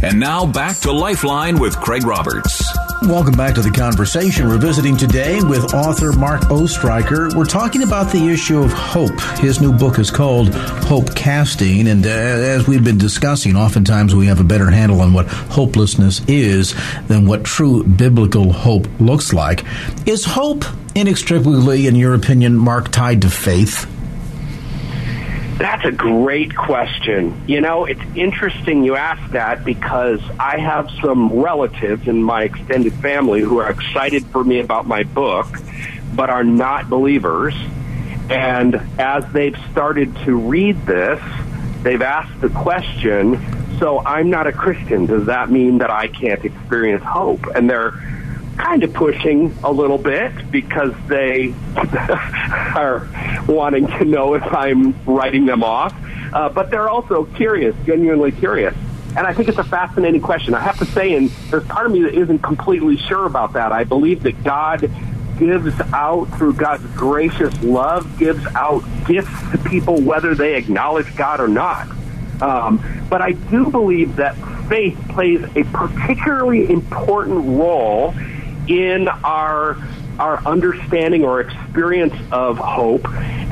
And now back to Lifeline with Craig Roberts. Welcome back to the conversation. We're visiting today with author Mark Oestreicher. We're talking about the issue of hope. His new book is called Hope Casting. And uh, as we've been discussing, oftentimes we have a better handle on what hopelessness is than what true biblical hope looks like. Is hope inextricably, in your opinion, Mark, tied to faith? That's a great question. You know, it's interesting you ask that because I have some relatives in my extended family who are excited for me about my book, but are not believers. And as they've started to read this, they've asked the question, so I'm not a Christian. Does that mean that I can't experience hope? And they're kind of pushing a little bit because they are wanting to know if I'm writing them off. Uh, but they're also curious, genuinely curious. And I think it's a fascinating question. I have to say, and there's part of me that isn't completely sure about that. I believe that God gives out through God's gracious love, gives out gifts to people whether they acknowledge God or not. Um, but I do believe that faith plays a particularly important role in our our understanding or experience of hope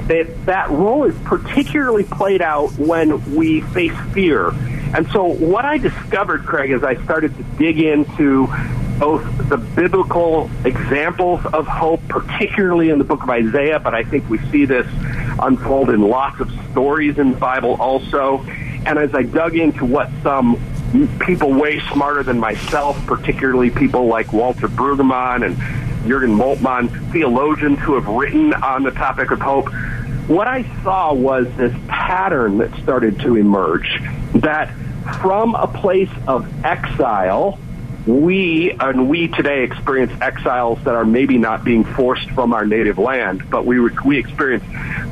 that that role is particularly played out when we face fear. And so what I discovered, Craig, as I started to dig into both the biblical examples of hope, particularly in the book of Isaiah, but I think we see this unfold in lots of stories in the Bible also. And as I dug into what some people way smarter than myself, particularly people like Walter Brueggemann and Jurgen Moltmann, theologians who have written on the topic of hope. What I saw was this pattern that started to emerge that from a place of exile, we and we today experience exiles that are maybe not being forced from our native land, but we we experience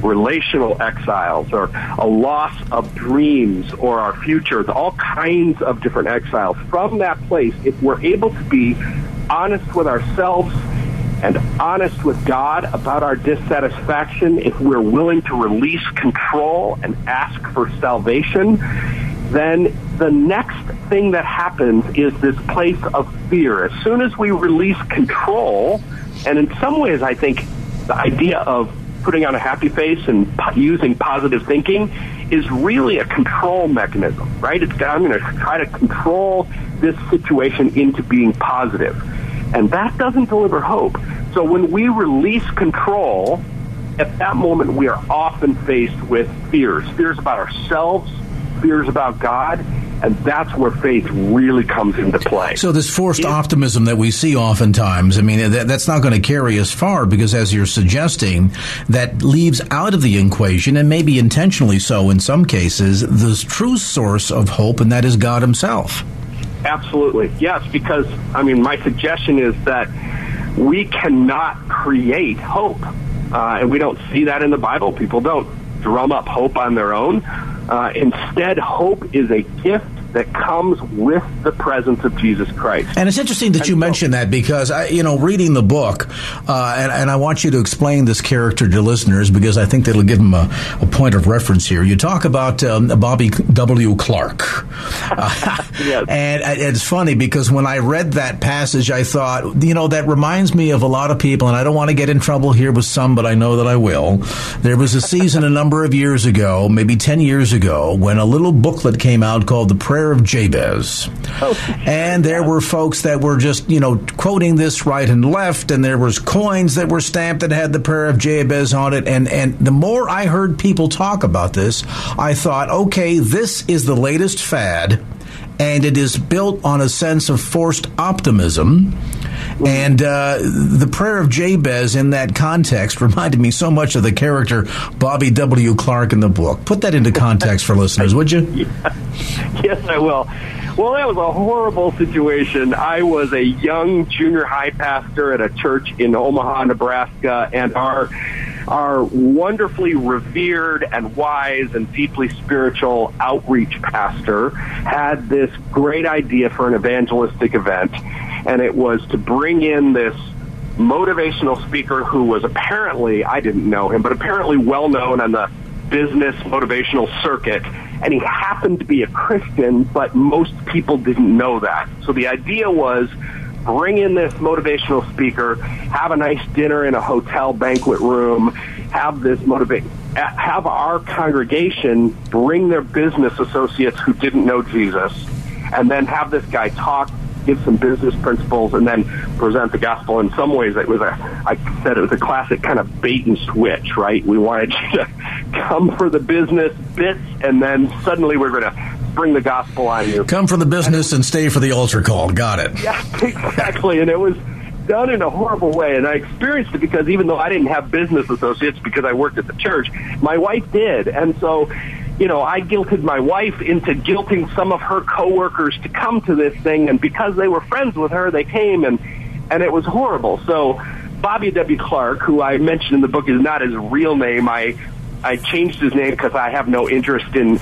relational exiles or a loss of dreams or our futures, all kinds of different exiles. From that place, if we're able to be honest with ourselves and honest with God about our dissatisfaction, if we're willing to release control and ask for salvation, then the next thing that happens is this place of fear. As soon as we release control, and in some ways, I think the idea of putting on a happy face and using positive thinking is really a control mechanism, right? It's I'm going to try to control this situation into being positive. And that doesn't deliver hope. So when we release control, at that moment we are often faced with fears. Fears about ourselves, fears about God, and that's where faith really comes into play. So this forced it, optimism that we see oftentimes, I mean, that, that's not going to carry us far because, as you're suggesting, that leaves out of the equation, and maybe intentionally so in some cases, the true source of hope, and that is God Himself. Absolutely, yes. Because I mean, my suggestion is that we cannot create hope, uh, and we don't see that in the Bible. People don't drum up hope on their own. Uh, instead, hope is a gift that comes with the presence of Jesus Christ. And it's interesting that you so, mentioned that because I, you know, reading the book, uh, and, and, I want you to explain this character to listeners because I think that'll give them a, a point of reference here. You talk about um, Bobby W. Clark, uh, yes. and it's funny because when I read that passage, I thought, you know, that reminds me of a lot of people, and I don't want to get in trouble here with some, but I know that I will. There was a season a number of years ago, maybe ten years ago, when a little booklet came out called "The Prayer." Of Jabez. Oh, and there were folks that were just, you know, quoting this right and left, and there was coins that were stamped that had the Prayer of Jabez on it. And, and the more I heard people talk about this, I thought, okay, this is the latest fad, and it is built on a sense of forced optimism And uh, the prayer of Jabez in that context reminded me so much of the character Bobby W. Clark in the book. Put that into context for listeners, would you? Yes, I will. Well, that was a horrible situation. I was a young junior high pastor at a church in Omaha, Nebraska, and our our wonderfully revered and wise and deeply spiritual outreach pastor had this great idea for an evangelistic event, and it was to bring in this motivational speaker who was apparently, I didn't know him, but apparently well known on the business motivational circuit. And he happened to be a Christian, but most people didn't know that. So the idea was bring in this motivational speaker, have a nice dinner in a hotel banquet room, have this motivate, have our congregation bring their business associates who didn't know Jesus, and then have this guy talk give some business principles and then present the gospel. In some ways, it was a, I said it was a classic kind of bait and switch, right? We wanted you to come for the business bits, and then suddenly we're going to bring the gospel on you. Come for the business and stay for the altar call. Got it. Yeah, exactly. And it was done in a horrible way. And I experienced it because even though I didn't have business associates because I worked at the church, my wife did. And so you know, I guilted my wife into guilting some of her coworkers to come to this thing, and because they were friends with her, they came, and and it was horrible. So, Bobby W. Clark, who I mentioned in the book, is not his real name. I I changed his name because I have no interest in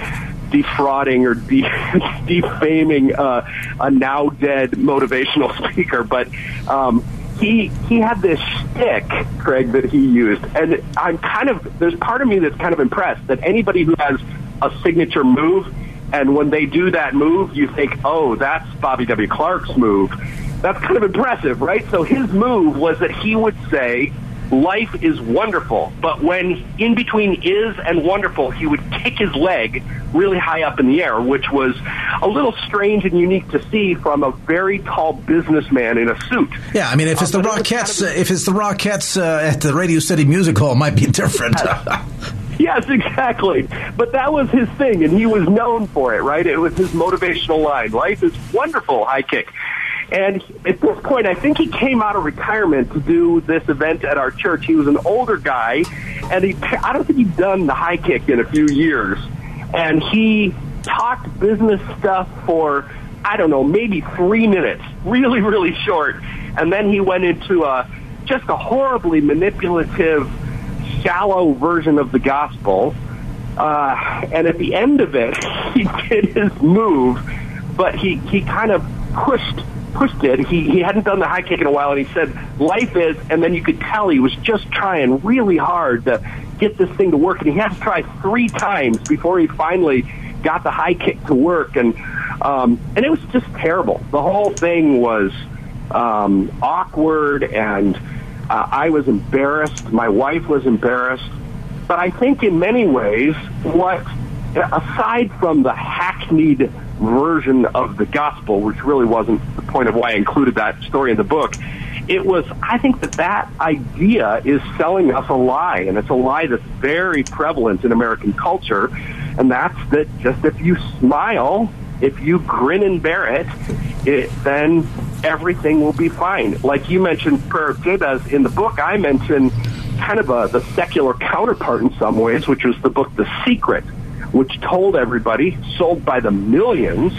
defrauding or de- defaming uh, a now dead motivational speaker, but. Um, he he had this stick, Craig, that he used, and I'm kind of there's part of me that's kind of impressed that anybody who has a signature move. And when they do that move, you think, oh, that's Bobby W. Clark's move. That's kind of impressive, right? So his move was that he would say, life is wonderful. But when in between is and wonderful, he would kick his leg really high up in the air, which was a little strange and unique to see from a very tall businessman in a suit. Yeah, I mean, if it's uh, the Rockettes, if it's the Rockettes uh, at the Radio City Music Hall, it might be different. Yes, exactly. But that was his thing, and he was known for it, right? It was his motivational line. Life is wonderful, high kick. And at this point, I think he came out of retirement to do this event at our church. He was an older guy, and he, I don't think he'd done the high kick in a few years. And he talked business stuff for, I don't know, maybe three minutes, really, really short. And then he went into a, just a horribly manipulative, shallow version of the gospel. Uh, and at the end of it, he did his move, but he, he kind of pushed pushed it. He he hadn't done the high kick in a while, and he said, "Life is," and then you could tell he was just trying really hard to get this thing to work, and he had to try three times before he finally got the high kick to work, and um, and it was just terrible. The whole thing was um, awkward and uh, I was embarrassed. My wife was embarrassed. But I think in many ways, what, aside from the hackneyed version of the gospel, which really wasn't the point of why I included that story in the book, it was, I think that that idea is selling us a lie, and it's a lie that's very prevalent in American culture, and that's that just if you smile, if you grin and bear it, it then everything will be fine. Like you mentioned prayer of Jabez in the book, I mentioned kind of a, the secular counterpart in some ways, which was the book The Secret, which told everybody, sold by the millions,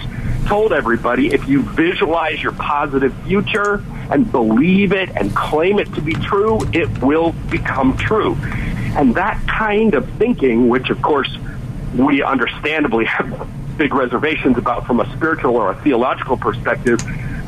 told everybody if you visualize your positive future and believe it and claim it to be true, it will become true. And that kind of thinking, which of course we understandably have big reservations about from a spiritual or a theological perspective,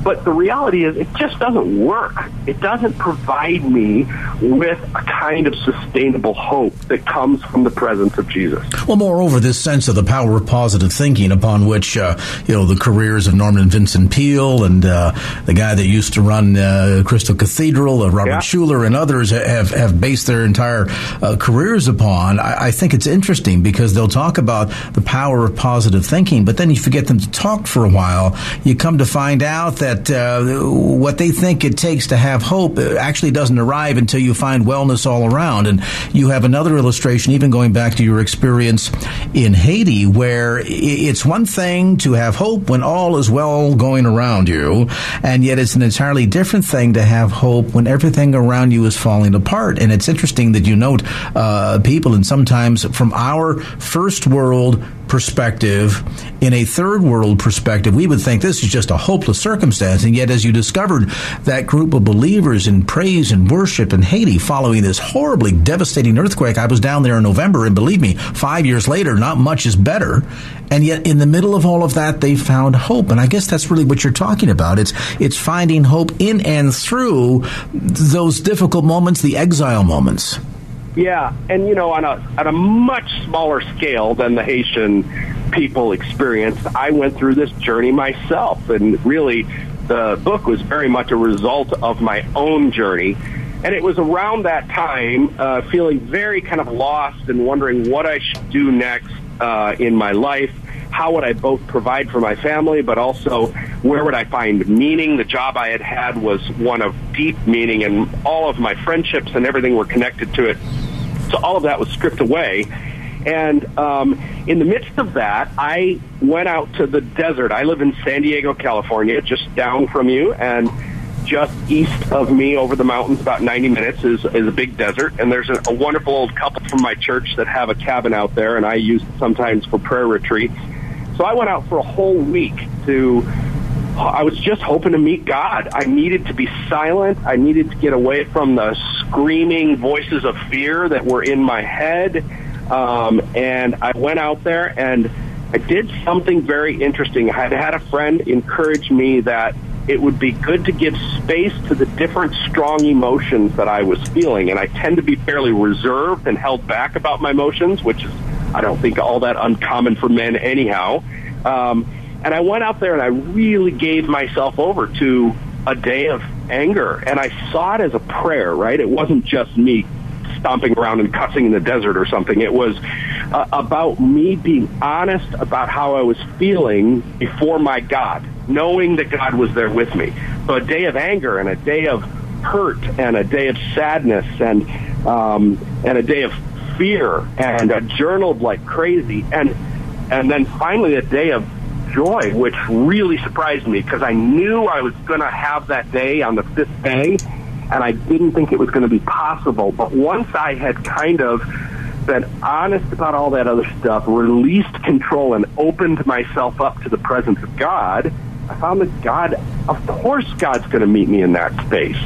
but the reality is, it just doesn't work. It doesn't provide me with a kind of sustainable hope that comes from the presence of Jesus. Well, moreover, this sense of the power of positive thinking upon which, uh, you know, the careers of Norman Vincent Peale and uh, the guy that used to run uh, Crystal Cathedral, uh, Robert yeah. Schuller, and others have, have based their entire uh, careers upon, I, I think it's interesting because they'll talk about the power of positive thinking, but then you forget them to talk for a while. You come to find out that that uh, what they think it takes to have hope actually doesn't arrive until you find wellness all around. And you have another illustration, even going back to your experience in Haiti, where it's one thing to have hope when all is well going around you, and yet it's an entirely different thing to have hope when everything around you is falling apart. And it's interesting that you note uh, people, and sometimes from our first world perspective, in a third world perspective, we would think this is just a hopeless circumstance. And yet, as you discovered that group of believers in praise and worship in Haiti following this horribly devastating earthquake, I was down there in November, and believe me, five years later, not much is better. And yet, in the middle of all of that, they found hope. And I guess that's really what you're talking about. It's, it's finding hope in and through those difficult moments, the exile moments. Yeah, and you know, on a on a much smaller scale than the Haitian people experienced, I went through this journey myself, and really, the book was very much a result of my own journey. And it was around that time, uh, feeling very kind of lost and wondering what I should do next uh, in my life. How would I both provide for my family, but also where would I find meaning? The job I had had was one of deep meaning, and all of my friendships and everything were connected to it. So all of that was stripped away. And um, in the midst of that, I went out to the desert. I live in San Diego, California, just down from you, and just east of me over the mountains, about 90 minutes, is, is a big desert. And there's a, a wonderful old couple from my church that have a cabin out there, and I use it sometimes for prayer retreats. So I went out for a whole week to I was just hoping to meet God. I needed to be silent. I needed to get away from the screaming voices of fear that were in my head. Um, and I went out there and I did something very interesting. I had had a friend encourage me that it would be good to give space to the different strong emotions that I was feeling. And I tend to be fairly reserved and held back about my emotions, which is, I don't think, all that uncommon for men anyhow. Um, and I went out there and I really gave myself over to a day of anger. And I saw it as a prayer, right? It wasn't just me stomping around and cussing in the desert or something. It was uh, about me being honest about how I was feeling before my God, knowing that God was there with me. So a day of anger and a day of hurt and a day of sadness and um, and a day of fear and I journaled like crazy and and then finally a day of joy, which really surprised me because I knew I was going to have that day on the fifth day, and I didn't think it was going to be possible. But once I had kind of been honest about all that other stuff, released control, and opened myself up to the presence of God, I found that God, of course, God's going to meet me in that space.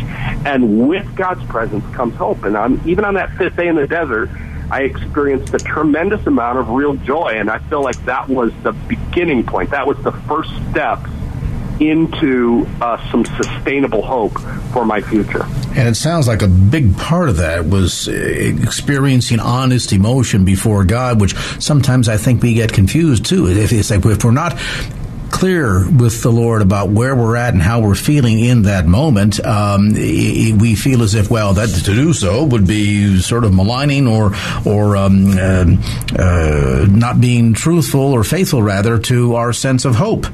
And with God's presence comes hope. And on, even on that fifth day in the desert, I experienced a tremendous amount of real joy. And I feel like that was the beginning point. That was the first step into uh, some sustainable hope for my future. And it sounds like a big part of that was uh, experiencing honest emotion before God, which sometimes I think we get confused too. It's like if we're not clear with the Lord about where we're at and how we're feeling in that moment, um, we feel as if, well, that to do so would be sort of maligning or or um, uh, uh, not being truthful or faithful, rather, to our sense of hope.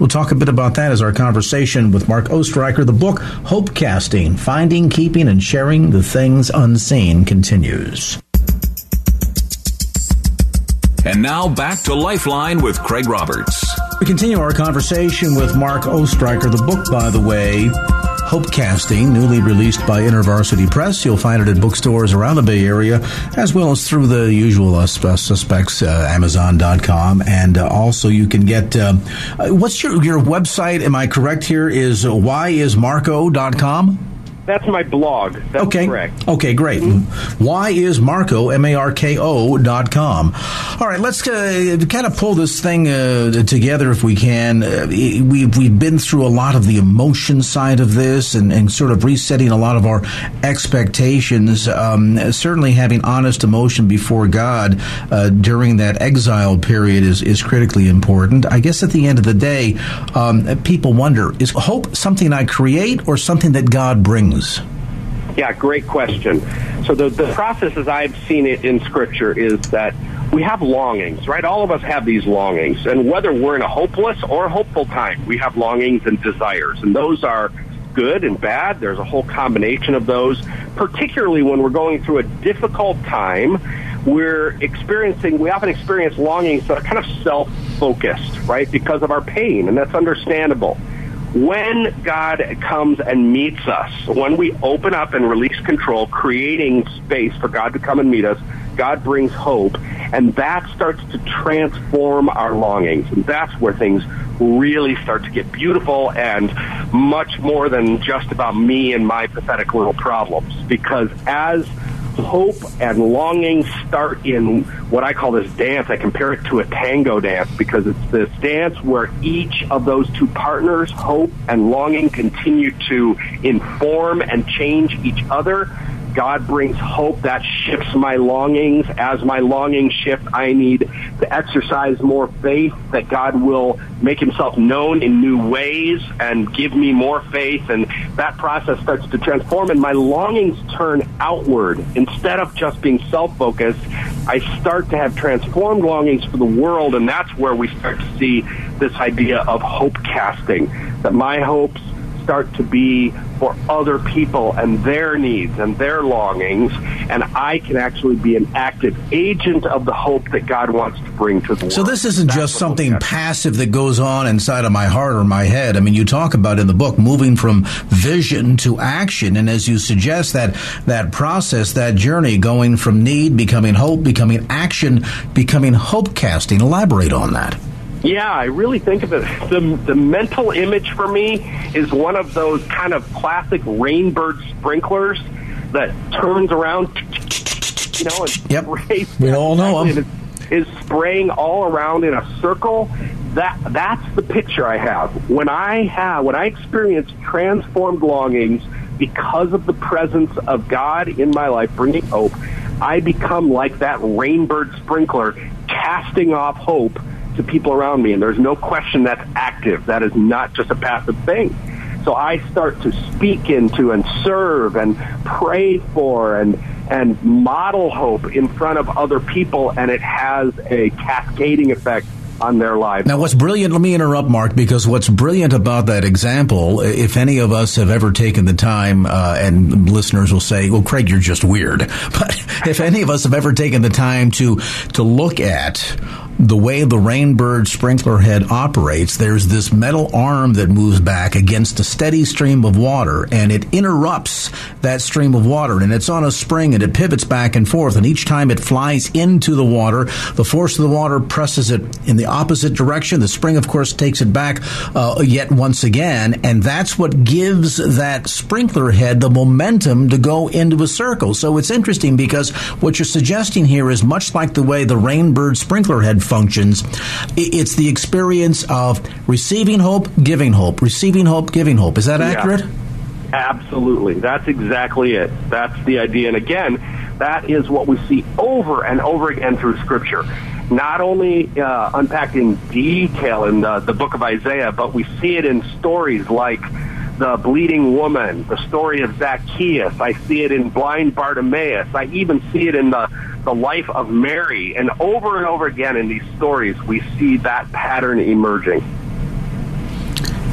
we'll talk a bit about that as our conversation with Mark Oestreicher. The book Hope Casting: Finding, Keeping, and Sharing the Things Unseen continues. And now back to Lifeline with Craig Roberts. We continue our conversation with Mark Oestreicher. The book, by the way, Hope Casting, newly released by InterVarsity Press. You'll find it at bookstores around the Bay Area, as well as through the usual uh, suspects, uh, Amazon.com. And uh, also you can get, uh, uh, what's your, your website? Am I correct here? Is whyismarko.com? That's my blog. That's okay. correct. Okay, great. Mm-hmm. Why is Marko, M A R K O dot com? All right, let's uh, kind of pull this thing uh, together if we can. Uh, we've, we've been through a lot of the emotion side of this and, and sort of resetting a lot of our expectations. Um, certainly, having honest emotion before God uh, during that exile period is, is critically important. I guess at the end of the day, um, people wonder is hope something I create or something that God brings? Things? Yeah, great question. So the, the process as I've seen it in Scripture is that we have longings, right? All of us have these longings. And whether we're in a hopeless or hopeful time, we have longings and desires. And those are good and bad. There's a whole combination of those, particularly when we're going through a difficult time. We're experiencing, we often experience longings that are kind of self focused, right? Because of our pain, and that's understandable when God comes and meets us, when we open up and release control, creating space for God to come and meet us, God brings hope, and that starts to transform our longings. And that's where things really start to get beautiful and much more than just about me and my pathetic little problems. Because as hope and longing start in what I call this dance. I compare it to a tango dance because it's this dance where each of those two partners, hope and longing, continue to inform and change each other God brings hope that shifts my longings. As my longings shift, I need to exercise more faith that God will make himself known in new ways and give me more faith. And that process starts to transform and my longings turn outward. Instead of just being self-focused, I start to have transformed longings for the world. And that's where we start to see this idea of hope casting, that my hopes start to be for other people and their needs and their longings, and I can actually be an active agent of the hope that God wants to bring to the world. So this isn't That's just something passive that goes on inside of my heart or my head. I mean, you talk about in the book moving from vision to action, and as you suggest that that process, that journey, going from need, becoming hope, becoming action, becoming hope casting. Elaborate on that. Yeah, I really think of it. The, the mental image for me is one of those kind of classic rainbird sprinklers that turns around, you know, and yep. sprays. We all know them. Is spraying all around in a circle. That that's the picture I have when I have when I experience transformed longings because of the presence of God in my life, bringing hope. I become like that rainbird sprinkler, casting off hope to people around me. And there's no question that's active. That is not just a passive thing. So I start to speak into and serve and pray for and and model hope in front of other people, and it has a cascading effect on their lives. Now, what's brilliant, let me interrupt, Mark, because what's brilliant about that example, if any of us have ever taken the time, uh, and listeners will say, well, Craig, you're just weird. But if any of us have ever taken the time to, to look at the way the Rainbird sprinkler head operates, there's this metal arm that moves back against a steady stream of water, and it interrupts that stream of water. And it's on a spring, and it pivots back and forth. And each time it flies into the water, the force of the water presses it in the opposite direction. The spring, of course, takes it back uh, yet once again, and that's what gives that sprinkler head the momentum to go into a circle. So it's interesting because what you're suggesting here is much like the way the Rainbird sprinkler head functions. It's the experience of receiving hope, giving hope, receiving hope, giving hope. Is that accurate? Yeah, absolutely. That's exactly it. That's the idea. And again, that is what we see over and over again through Scripture. Not only uh, unpacked in detail in the, the book of Isaiah, but we see it in stories like the bleeding woman, the story of Zacchaeus. I see it in blind Bartimaeus. I even see it in the, the life of Mary. And over and over again in these stories, we see that pattern emerging.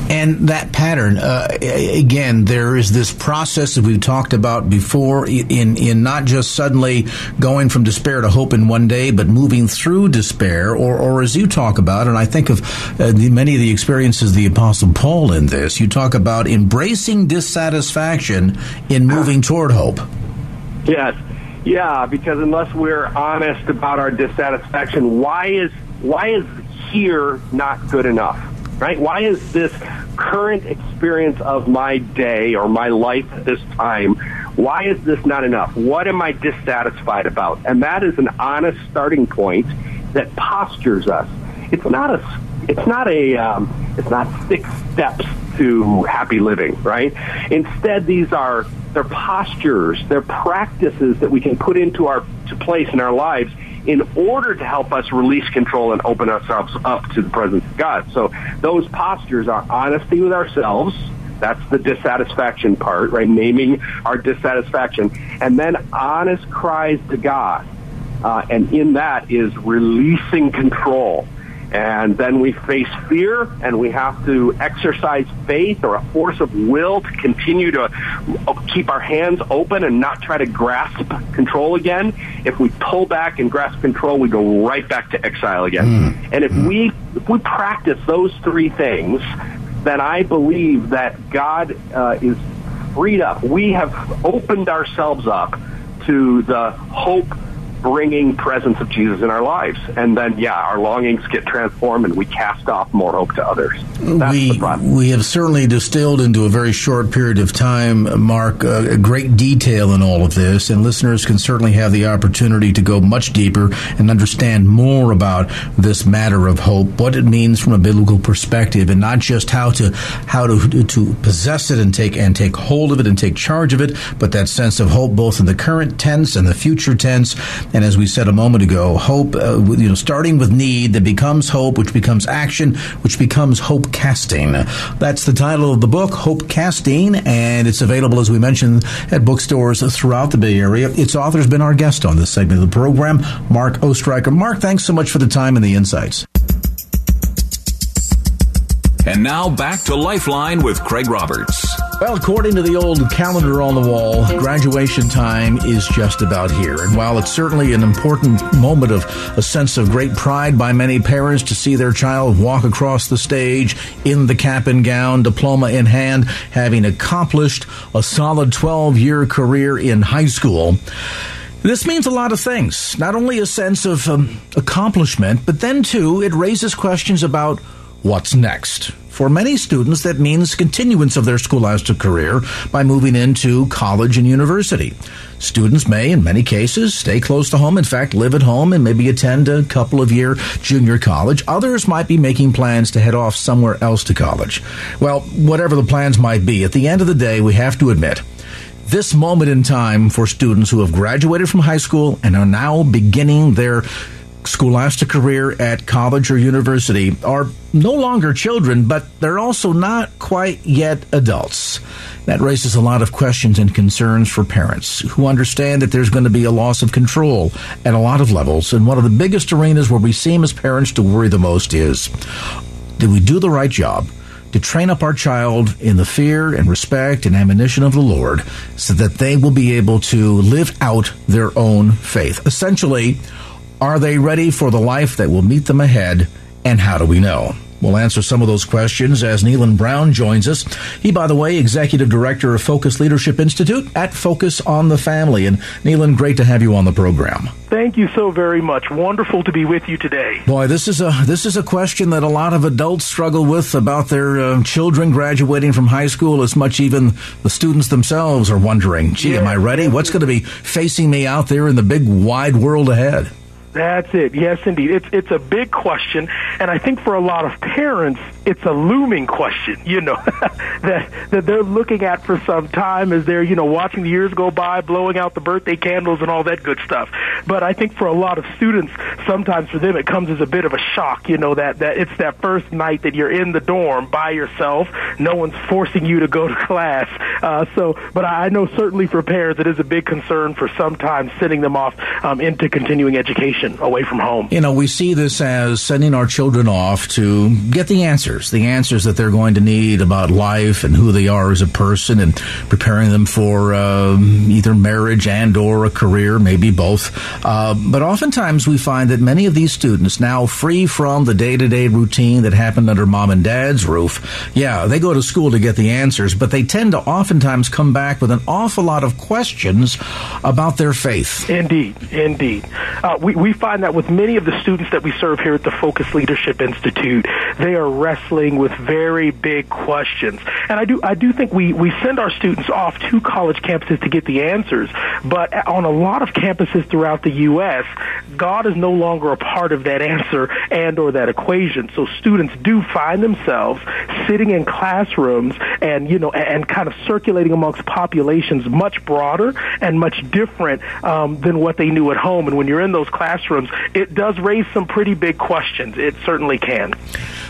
And that pattern, uh, again, there is this process that we've talked about before in, in not just suddenly going from despair to hope in one day, but moving through despair, or, or as you talk about, and I think of uh, the, many of the experiences of the Apostle Paul in this, you talk about embracing dissatisfaction in moving toward hope. Yes. Yeah, because unless we're honest about our dissatisfaction, why is why is here not good enough? right? Why is this current experience of my day or my life at this time, why is this not enough? What am I dissatisfied about? And that is an honest starting point that postures us. It's not a, it's not a, um, it's not six steps to happy living, right? Instead, these are they're postures, they're practices that we can put into our to place in our lives in order to help us release control and open ourselves up to the presence of God. So those postures are honesty with ourselves. That's the dissatisfaction part, right? Naming our dissatisfaction. And then honest cries to God. Uh, and in that is releasing control. And then we face fear and we have to exercise faith or a force of will to continue to keep our hands open and not try to grasp control again. If we pull back and grasp control, we go right back to exile again. Mm. And if mm. we, if we practice those three things, then I believe that God uh, is freed up. We have opened ourselves up to the hope bringing presence of Jesus in our lives. And then, yeah, our longings get transformed and we cast off more hope to others. That's we, we have certainly distilled into a very short period of time, Mark, uh, great detail in all of this, and listeners can certainly have the opportunity to go much deeper and understand more about this matter of hope, what it means from a biblical perspective, and not just how to how to to possess it and take and take hold of it and take charge of it, but that sense of hope both in the current tense and the future tense and as we said a moment ago, hope, uh, you know, starting with need that becomes hope, which becomes action, which becomes hope casting. That's the title of the book, Hope Casting, and it's available, as we mentioned, at bookstores throughout the Bay Area. Its author's been our guest on this segment of the program, Mark Oestreicher. Mark, thanks so much for the time and the insights. And now back to Lifeline with Craig Roberts. Well, according to the old calendar on the wall, graduation time is just about here. And while it's certainly an important moment of a sense of great pride by many parents to see their child walk across the stage in the cap and gown, diploma in hand, having accomplished a solid 12 year career in high school, this means a lot of things. Not only a sense of um, accomplishment, but then too, it raises questions about what's next. For many students, that means continuance of their scholastic career by moving into college and university. Students may, in many cases, stay close to home, in fact, live at home and maybe attend a couple of year junior college. Others might be making plans to head off somewhere else to college. Well, whatever the plans might be, at the end of the day, we have to admit this moment in time for students who have graduated from high school and are now beginning their scholastic career at college or university are no longer children, but they're also not quite yet adults. That raises a lot of questions and concerns for parents who understand that there's going to be a loss of control at a lot of levels. And one of the biggest arenas where we seem as parents to worry the most is did we do the right job? to train up our child in the fear and respect and admonition of the Lord so that they will be able to live out their own faith. Essentially, are they ready for the life that will meet them ahead? And how do we know? We'll answer some of those questions as Kneeland Brown joins us. He, by the way, Executive Director of Focus Leadership Institute at Focus on the Family. And Kneeland, great to have you on the program. Thank you so very much. Wonderful to be with you today. Boy, this is a this is a question that a lot of adults struggle with about their uh, children graduating from high school. As much even the students themselves are wondering, "Gee, am I ready? What's going to be facing me out there in the big wide world ahead?" That's it. Yes, indeed. It's it's a big question, and I think for a lot of parents, it's a looming question. You know, that that they're looking at for some time as they're you know watching the years go by, blowing out the birthday candles and all that good stuff. But I think for a lot of students, sometimes for them it comes as a bit of a shock. You know that that it's that first night that you're in the dorm by yourself. No one's forcing you to go to class. Uh, so, but I know certainly for parents, it is a big concern for sometimes sending them off um, into continuing education away from home. You know, we see this as sending our children off to get the answers, the answers that they're going to need about life and who they are as a person, and preparing them for uh, either marriage and or a career, maybe both. Uh, but oftentimes we find that many of these students now free from the day to day routine that happened under mom and dad's roof. Yeah, they go to school to get the answers, but they tend to oftentimes come back with an awful lot of questions about their faith. Indeed, indeed. Uh, we, we we find that with many of the students that we serve here at the Focus Leadership Institute, they are wrestling with very big questions. And I do, I do think we, we send our students off to college campuses to get the answers. But on a lot of campuses throughout the U.S., God is no longer a part of that answer and or that equation. So students do find themselves sitting in classrooms and, you know, and kind of circulating amongst populations much broader and much different um, than what they knew at home. And when you're in those classrooms, classrooms, it does raise some pretty big questions. It certainly can.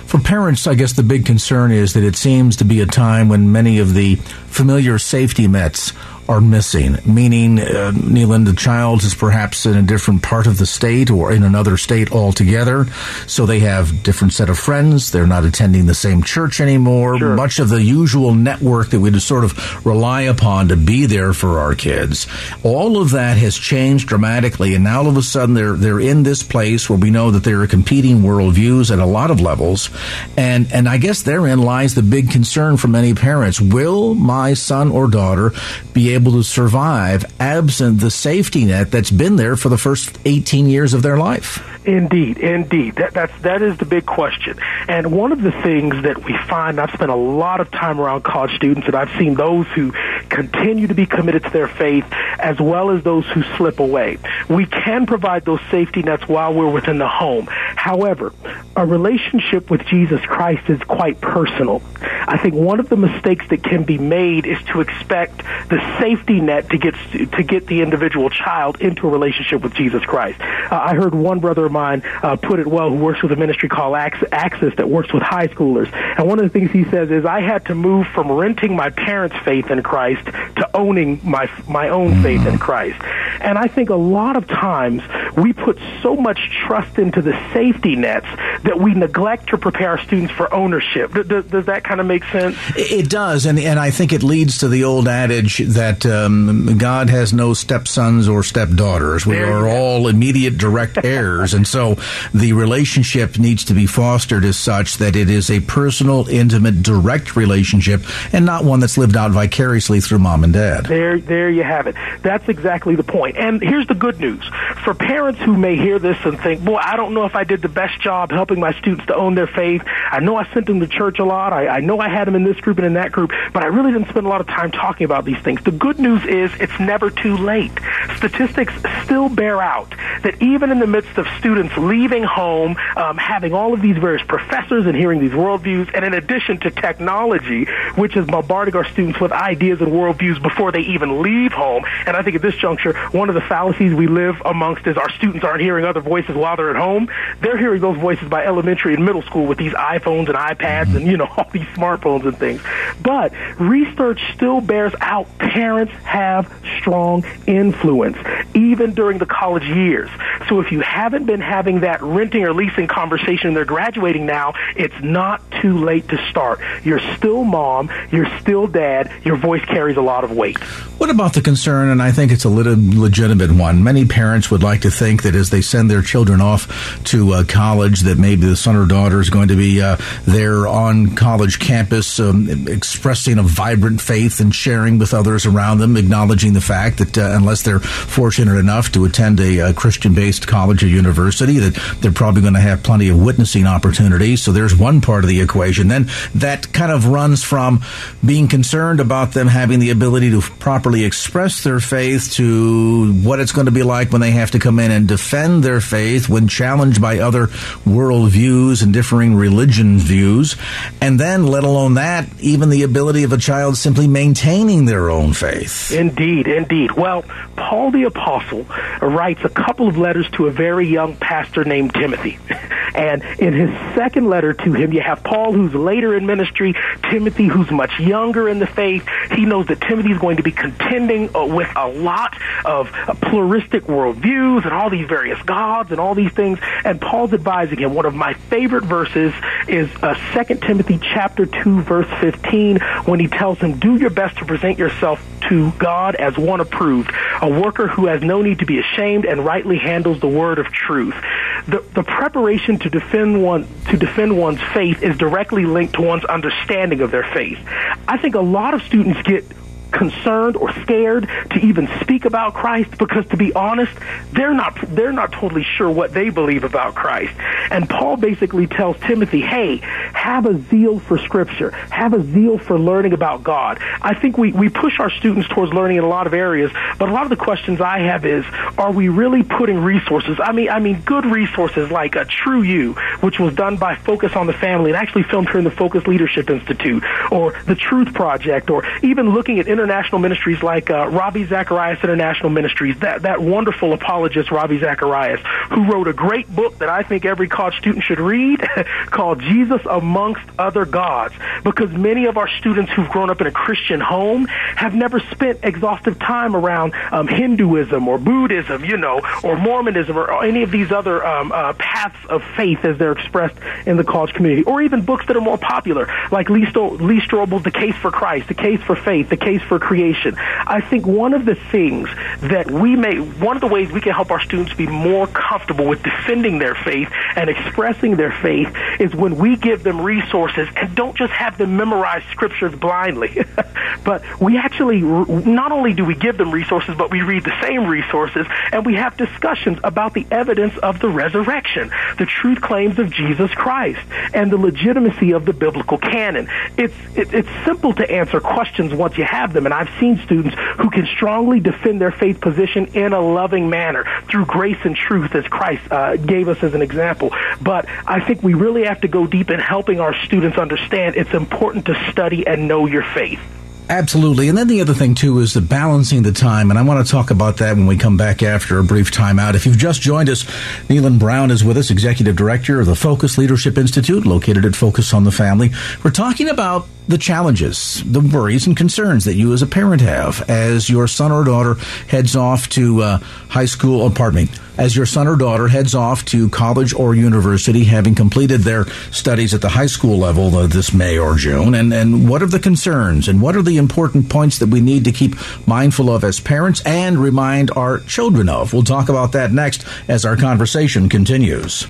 For parents, I guess the big concern is that it seems to be a time when many of the familiar safety nets are missing, meaning, uh, Kneeland, the child is perhaps in a different part of the state or in another state altogether. So they have different set of friends. They're not attending the same church anymore. Sure. Much of the usual network that we sort of rely upon to be there for our kids. All of that has changed dramatically. And now all of a sudden they're, they're in this place where we know that there are competing worldviews at a lot of levels. And, and I guess therein lies the big concern for many parents. Will my son or daughter be able to survive absent the safety net that's been there for the first 18 years of their life? Indeed, indeed. That that's that is the big question. And one of the things that we find, I've spent a lot of time around college students, and I've seen those who continue to be committed to their faith, as well as those who slip away. We can provide those safety nets while we're within the home. However, a relationship with Jesus Christ is quite personal. I think one of the mistakes that can be made is to expect the safety net to get to get the individual child into a relationship with Jesus Christ. Uh, I heard one brother of mine uh, put it well, who works with a ministry called Access that works with high schoolers, and one of the things he says is, "I had to move from renting my parents' faith in Christ to owning my my own faith in Christ." And I think a lot of times we put so much trust into the safety nets that we neglect to prepare our students for ownership. Does, does that kind of make sense? It does, and and I think it leads to the old adage that um, God has no stepsons or stepdaughters. We are all immediate direct heirs, and so the relationship needs to be fostered as such that it is a personal, intimate, direct relationship, and not one that's lived out vicariously through mom and dad. There, there you have it. That's exactly the point. And here's the good news for parents who may hear this and think, "Boy, I don't know if I did the best job helping my students to own their faith. I know I sent them to church a lot. I, I know I had them in this group and in that group, but I really didn't spend a lot of time talking about these things." The good news is it's never too late. Statistics still bear out that even in the midst of students leaving home, um, having all of these various professors and hearing these worldviews, and in addition to technology, which is bombarding our students with ideas and worldviews before they even leave home. And I think at this juncture, one of the fallacies we live amongst is our students aren't hearing other voices while they're at home. They're hearing those voices by elementary and middle school with these iPhones and iPads and, you know, all these smartphones and things. But research still bears out parents have strong influence, even during the college years. So if you haven't been having that renting or leasing conversation and they're graduating now, it's not too late to start. You're still mom, you're still dad, your voice carries a lot of weight. What about the concern, and I think it's a legitimate one, many parents would like to think that as they send their children off to uh, college, that maybe the son or daughter is going to be uh, there on college campus um, expressing a vibrant faith and sharing with others around them, acknowledging the fact that uh, unless they're fortunate enough to attend a, a Christian-based college or university, that they're probably going to have plenty of witnessing opportunities. So there's one part of the equation. Then that kind of runs from being concerned about them having the ability to properly express their faith to what it's going to be like when they have to come in and defend their faith when challenged by other worldviews and differing religion views. And then, let alone that, even the ability of a child simply maintaining their own faith. Indeed, indeed. Well, Paul the Apostle writes a couple of letters to a very young pastor named Timothy. And in his second letter to him, you have Paul, who's later in ministry, Timothy, who's much younger in the faith. He knows that Timothy is going to be contending uh, with a lot of uh, pluralistic worldviews and all these various gods and all these things. And Paul's advising him. One of my favorite verses is uh, 2 Timothy chapter 2, verse 15, when he tells him, Do your best to present yourself to God as one approved, a worker who has no need to be ashamed and rightly handles the word of truth. The, the preparation to defend one to defend one's faith is directly linked to one's understanding of their faith. I think a lot of students get concerned or scared to even speak about Christ because to be honest, they're not they're not totally sure what they believe about Christ. And Paul basically tells Timothy, "Hey, have a zeal for scripture. Have a zeal for learning about God." I think we we push our students towards learning in a lot of areas, but a lot of the questions I have is, are we really putting resources? I mean, I mean good resources like a True You, which was done by Focus on the Family and actually filmed here in the Focus Leadership Institute, or the Truth Project, or even looking at international ministries like uh, Ravi Zacharias International Ministries, that, that wonderful apologist Ravi Zacharias, who wrote a great book that I think every college student should read called Jesus Amongst Other Gods, because many of our students who've grown up in a Christian home have never spent exhaustive time around um, Hinduism or Buddhism, you know, or Mormonism or any of these other um, uh, paths of faith as they're expressed in the college community, or even books that are more popular, like Lee, Lee Strobel's The Case for Christ, The Case for Faith, The Case for Creation. I think one of the things that we may, one of the ways we can help our students be more comfortable with defending their faith and expressing their faith is when we give them resources and don't just have them memorize scriptures blindly, but we actually, not only do we give them resources, but we read the same resources and we have discussions about the evidence of the resurrection, the truth claims of Jesus Christ, and the legitimacy of the biblical canon. It's, it, it's simple to answer questions once you have them, and I've seen students who can strongly defend their faith position in a loving manner through grace and truth, as Christ uh, gave us as an example. But I think we really have to go deep in helping our students understand it's important to study and know your faith. Absolutely. And then the other thing, too, is the balancing the time. And I want to talk about that when we come back after a brief timeout. If you've just joined us, Kneeland Brown is with us, Executive Director of the Focus Leadership Institute, located at Focus on the Family. We're talking about the challenges, the worries and concerns that you as a parent have as your son or daughter heads off to uh, high school, or pardon me, as your son or daughter heads off to college or university, having completed their studies at the high school level uh, this May or June, and, and what are the concerns and what are the important points that we need to keep mindful of as parents and remind our children of? We'll talk about that next as our conversation continues.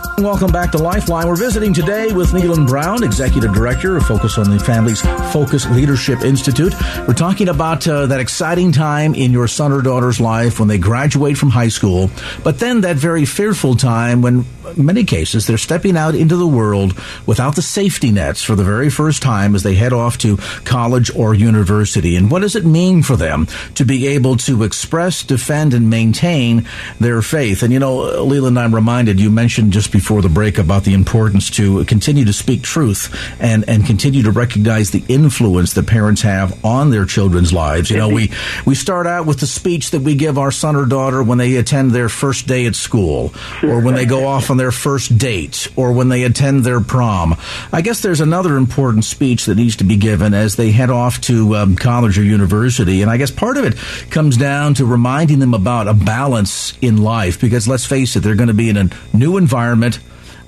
Welcome back to Lifeline. We're visiting today with Kneeland Brown, Executive Director of Focus on the Family's Focus Leadership Institute. We're talking about uh, that exciting time in your son or daughter's life when they graduate from high school, but then that very fearful time when, in many cases, they're stepping out into the world without the safety nets for the very first time as they head off to college or university. And what does it mean for them to be able to express, defend, and maintain their faith? And you know, Kneeland, I'm reminded you mentioned just before before the break about the importance to continue to speak truth and, and continue to recognize the influence that parents have on their children's lives. You know, we, we start out with the speech that we give our son or daughter when they attend their first day at school, or when they go off on their first date, or when they attend their prom. I guess there's another important speech that needs to be given as they head off to um, college or university. And I guess part of it comes down to reminding them about a balance in life, because let's face it, they're going to be in a new environment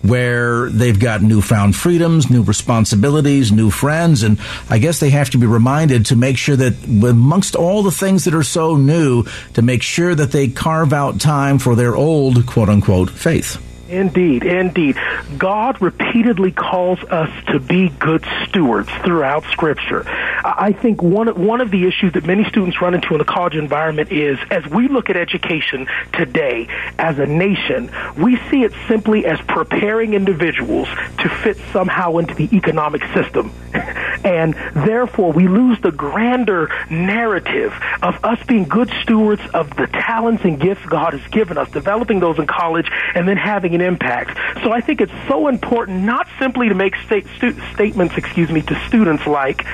where they've got newfound freedoms, new responsibilities, new friends, and I guess they have to be reminded to make sure that amongst all the things that are so new, to make sure that they carve out time for their old quote unquote faith. Indeed, indeed. God repeatedly calls us to be good stewards throughout Scripture. I think one one of the issues that many students run into in the college environment is as we look at education today as a nation, we see it simply as preparing individuals to fit somehow into the economic system. and therefore we lose the grander narrative of us being good stewards of the talents and gifts God has given us, developing those in college and then having an impact. So I think it's so important not simply to make state, stu- statements, excuse me, to students like,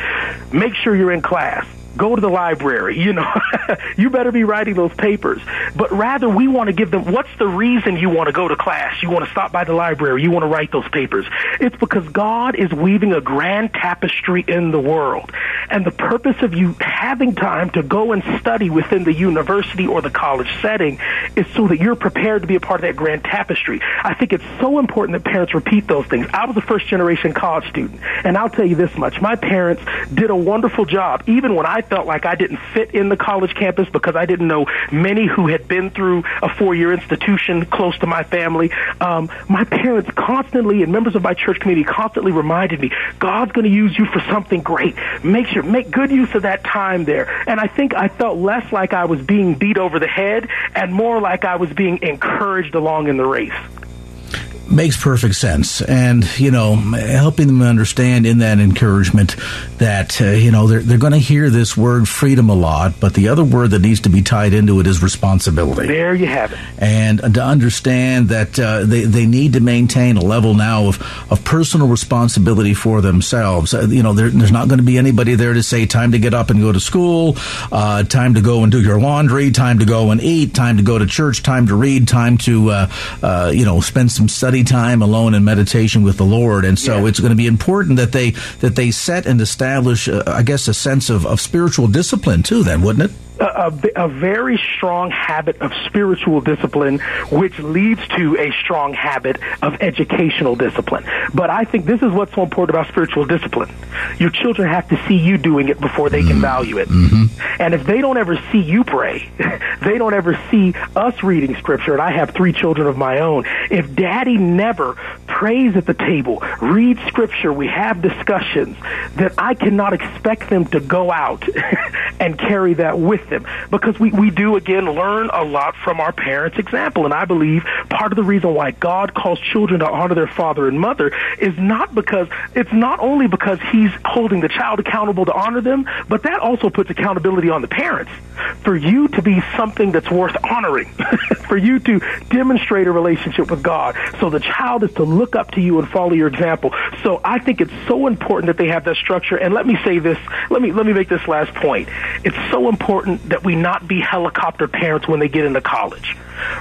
make sure you're in class go to the library. You know, you better be writing those papers. But rather, we want to give them what's the reason you want to go to class? You want to stop by the library. You want to write those papers. It's because God is weaving a grand tapestry in the world. And the purpose of you having time to go and study within the university or the college setting is so that you're prepared to be a part of that grand tapestry. I think it's so important that parents repeat those things. I was a first generation college student, and I'll tell you this much. My parents did a wonderful job, even when I felt like I didn't fit in the college campus because I didn't know many who had been through a four year institution close to my family. Um, my parents constantly and members of my church community constantly reminded me, God's going to use you for something great. Make sure, make good use of that time there. And I think I felt less like I was being beat over the head and more like I was being encouraged along in the race. Makes perfect sense. And, you know, helping them understand in that encouragement that, uh, you know, they're, they're going to hear this word freedom a lot, but the other word that needs to be tied into it is responsibility. There you have it. And to understand that uh, they, they need to maintain a level now of, of personal responsibility for themselves. Uh, you know, there, there's not going to be anybody there to say, time to get up and go to school, uh, time to go and do your laundry, time to go and eat, time to go to church, time to read, time to, uh, uh, you know, spend some study time alone in meditation with the Lord. And so yeah. it's going to be important that they that they set and establish, uh, I guess, a sense of, of spiritual discipline too. Then, wouldn't it? A, a, very strong habit of spiritual discipline, which leads to a strong habit of educational discipline. But I think this is what's so important about spiritual discipline. Your children have to see you doing it before they can mm-hmm. value it. Mm-hmm. And if they don't ever see you pray, they don't ever see us reading scripture, and I have three children of my own. If daddy never prays at the table, reads scripture, we have discussions, that I cannot expect them to go out and carry that with them because we, we do again learn a lot from our parents' example. And I believe part of the reason why God calls children to honor their father and mother is not because it's not only because he's holding the child accountable to honor them, but that also puts accountability on the parents for you to be something that's worth honoring, for you to demonstrate a relationship with God. So the child is to look up to you and follow your example. So I think it's so important that they have that structure. And let me say this, let me let me make this last point. It's so important that we not be helicopter parents when they get into college.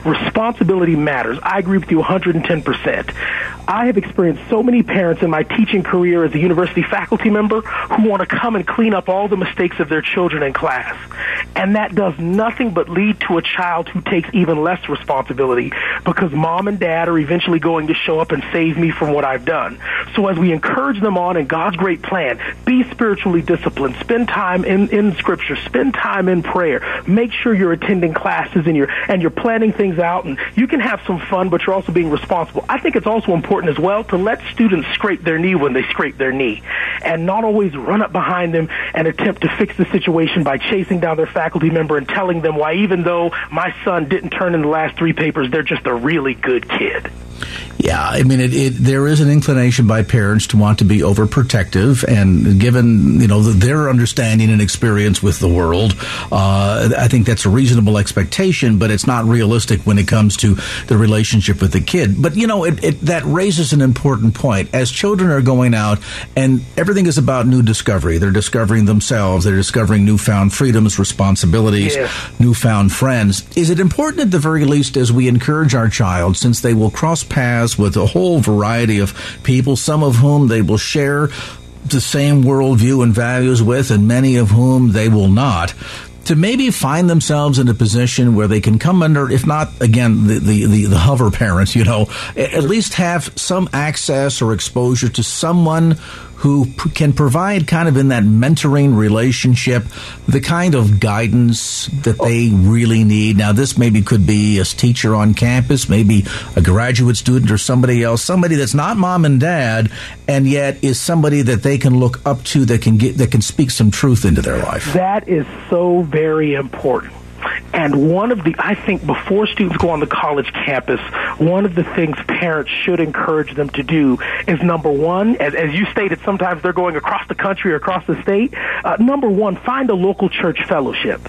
Responsibility matters. I agree with you 110%. I have experienced so many parents in my teaching career as a university faculty member who want to come and clean up all the mistakes of their children in class. And that does nothing but lead to a child who takes even less responsibility because mom and dad are eventually going to show up and save me from what I've done. So as we encourage them on in God's great plan, be spiritually disciplined, spend time in, in scripture, spend time in prayer, make sure you're attending classes and you're, and you're planning things out and you can have some fun, but you're also being responsible. I think it's also important as well to let students scrape their knee when they scrape their knee and not always run up behind them and attempt to fix the situation by chasing down their faculty member and telling them why even though my son didn't turn in the last three papers, they're just a really good kid. Yeah, I mean, it, it, there is an inclination by parents to want to be overprotective, and given you know their understanding and experience with the world, uh, I think that's a reasonable expectation. But it's not realistic when it comes to the relationship with the kid. But you know, it, it, that raises an important point. As children are going out, and everything is about new discovery. They're discovering themselves. They're discovering newfound freedoms, responsibilities, newfound friends. Is it important at the very least as we encourage our child, since they will cross paths with a whole variety of people, some of whom they will share the same worldview and values with, and many of whom they will not to maybe find themselves in a position where they can come under, if not again the, the, the, the, hover parents, you know, at least have some access or exposure to someone who p- can provide kind of in that mentoring relationship the kind of guidance that oh. they really need. Now, this maybe could be a teacher on campus, maybe a graduate student or somebody else, somebody that's not mom and dad, and yet is somebody that they can look up to that can get that can speak some truth into their life. That is so very important. And one of the, I think before students go on the college campus, one of the things parents should encourage them to do is number one, as, as you stated, sometimes they're going across the country or across the state. Uh, number one, find a local church fellowship.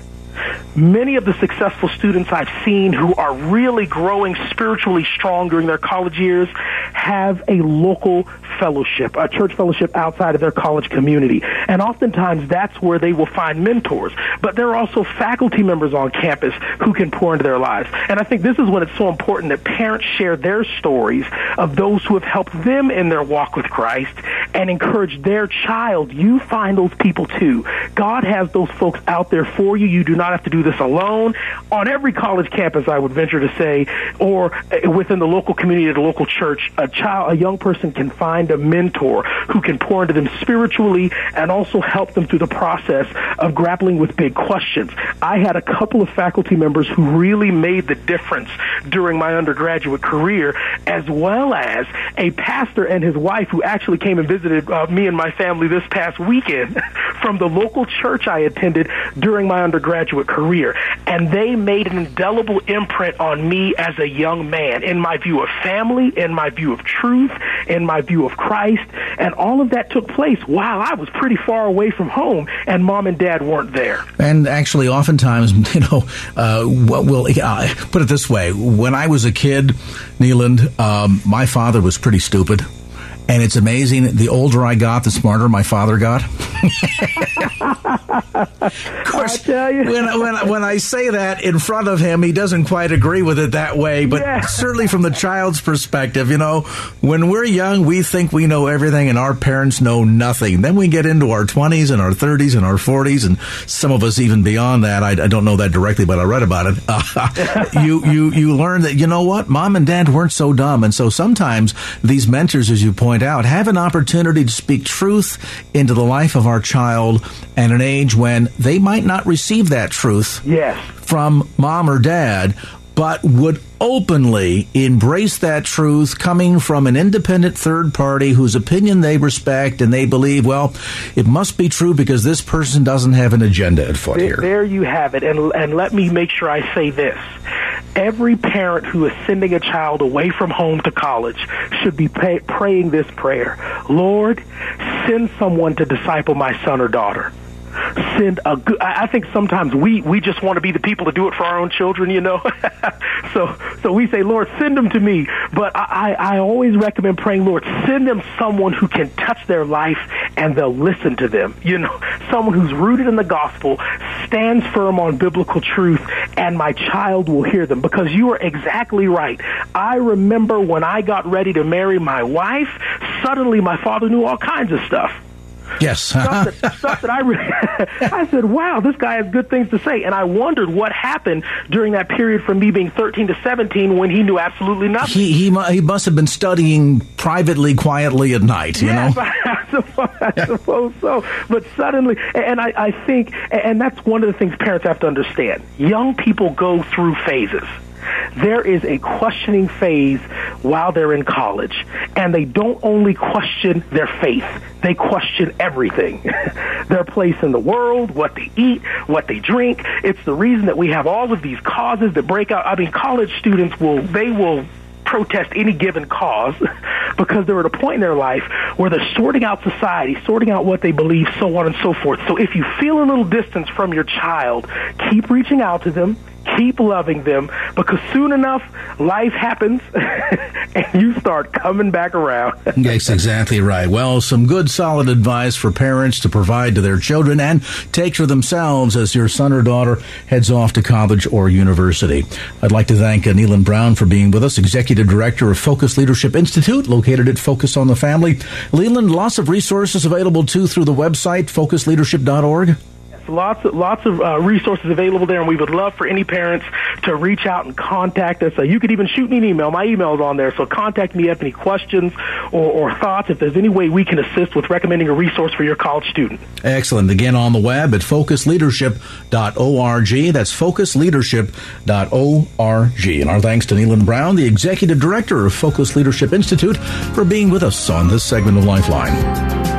Many of the successful students I've seen who are really growing spiritually strong during their college years have a local fellowship, a church fellowship outside of their college community. And oftentimes that's where they will find mentors. But there are also faculty members on campus who can pour into their lives. And I think this is when it's so important that parents share their stories of those who have helped them in their walk with Christ and encourage their child. You find those people too. God has those folks out there for you. You do not have to do this alone. On every college campus, I would venture to say, or within the local community, the local church, a child, a young person can find a mentor who can pour into them spiritually and also help them through the process of grappling with big questions. I had a couple of faculty members who really made the difference during my undergraduate career, as well as a pastor and his wife who actually came and visited visited uh, me and my family this past weekend from the local church I attended during my undergraduate career. And they made an indelible imprint on me as a young man in my view of family, in my view of truth, in my view of Christ. And all of that took place while I was pretty far away from home and mom and dad weren't there. And actually, oftentimes, you know, uh, well, uh, put it this way when I was a kid, Kneeland, um, my father was pretty stupid. And it's amazing. The older I got, the smarter my father got. of course, when, when, when I say that in front of him, he doesn't quite agree with it that way. But yeah. certainly from the child's perspective, you know, when we're young, we think we know everything and our parents know nothing. Then we get into our 20s and our 30s and our 40s, and some of us even beyond that. I, I don't know that directly, but I read about it. Uh, you, you, you learn that, you know what? Mom and dad weren't so dumb. And so sometimes these mentors, as you point point out, have an opportunity to speak truth into the life of our child at an age when they might not receive that truth yes. from mom or dad, but would openly embrace that truth coming from an independent third party whose opinion they respect and they believe, well, it must be true because this person doesn't have an agenda at foot there, here. There you have it. And, and let me make sure I say this every parent who is sending a child away from home to college should be pay, praying this prayer Lord, send someone to disciple my son or daughter send a good I think sometimes we we just want to be the people to do it for our own children, you know. so so we say, Lord, send them to me. But I, I always recommend praying, Lord, send them someone who can touch their life and they'll listen to them. You know, someone who's rooted in the gospel, stands firm on biblical truth, and my child will hear them. Because you are exactly right. I remember when I got ready to marry my wife, suddenly my father knew all kinds of stuff. Yes. stuff, that, stuff that I, re- I said, wow, this guy has good things to say. And I wondered what happened during that period from me being 13 to 17 when he knew absolutely nothing. He, he, he must have been studying privately, quietly at night, you yes, know? I suppose, I suppose so. But suddenly, and I, I think, and that's one of the things parents have to understand. Young people go through phases there is a questioning phase while they're in college. And they don't only question their faith, they question everything. their place in the world, what they eat, what they drink. It's the reason that we have all of these causes that break out. I mean, college students will, they will protest any given cause because they're at a point in their life where they're sorting out society, sorting out what they believe, so on and so forth. So if you feel a little distance from your child, keep reaching out to them, keep loving them because soon enough life happens and you start coming back around. That's exactly right. Well, some good solid advice for parents to provide to their children and take for themselves as your son or daughter heads off to college or university. I'd like to thank Kneeland Brown for being with us, Executive Director of Focus Leadership Institute, located at Focus on the Family. Kneeland, lots of resources available too through the website, focusleadership.org lots of lots of uh, resources available there, and we would love for any parents to reach out and contact us. Uh, you could even shoot me an email. My email is on there, so contact me if any questions or, or thoughts. If there's any way we can assist with recommending a resource for your college student. Excellent. Again, on the web at focusleadership.org. That's focusleadership.org. And our thanks to Kneeland Brown, the Executive Director of Focus Leadership Institute, for being with us on this segment of Lifeline.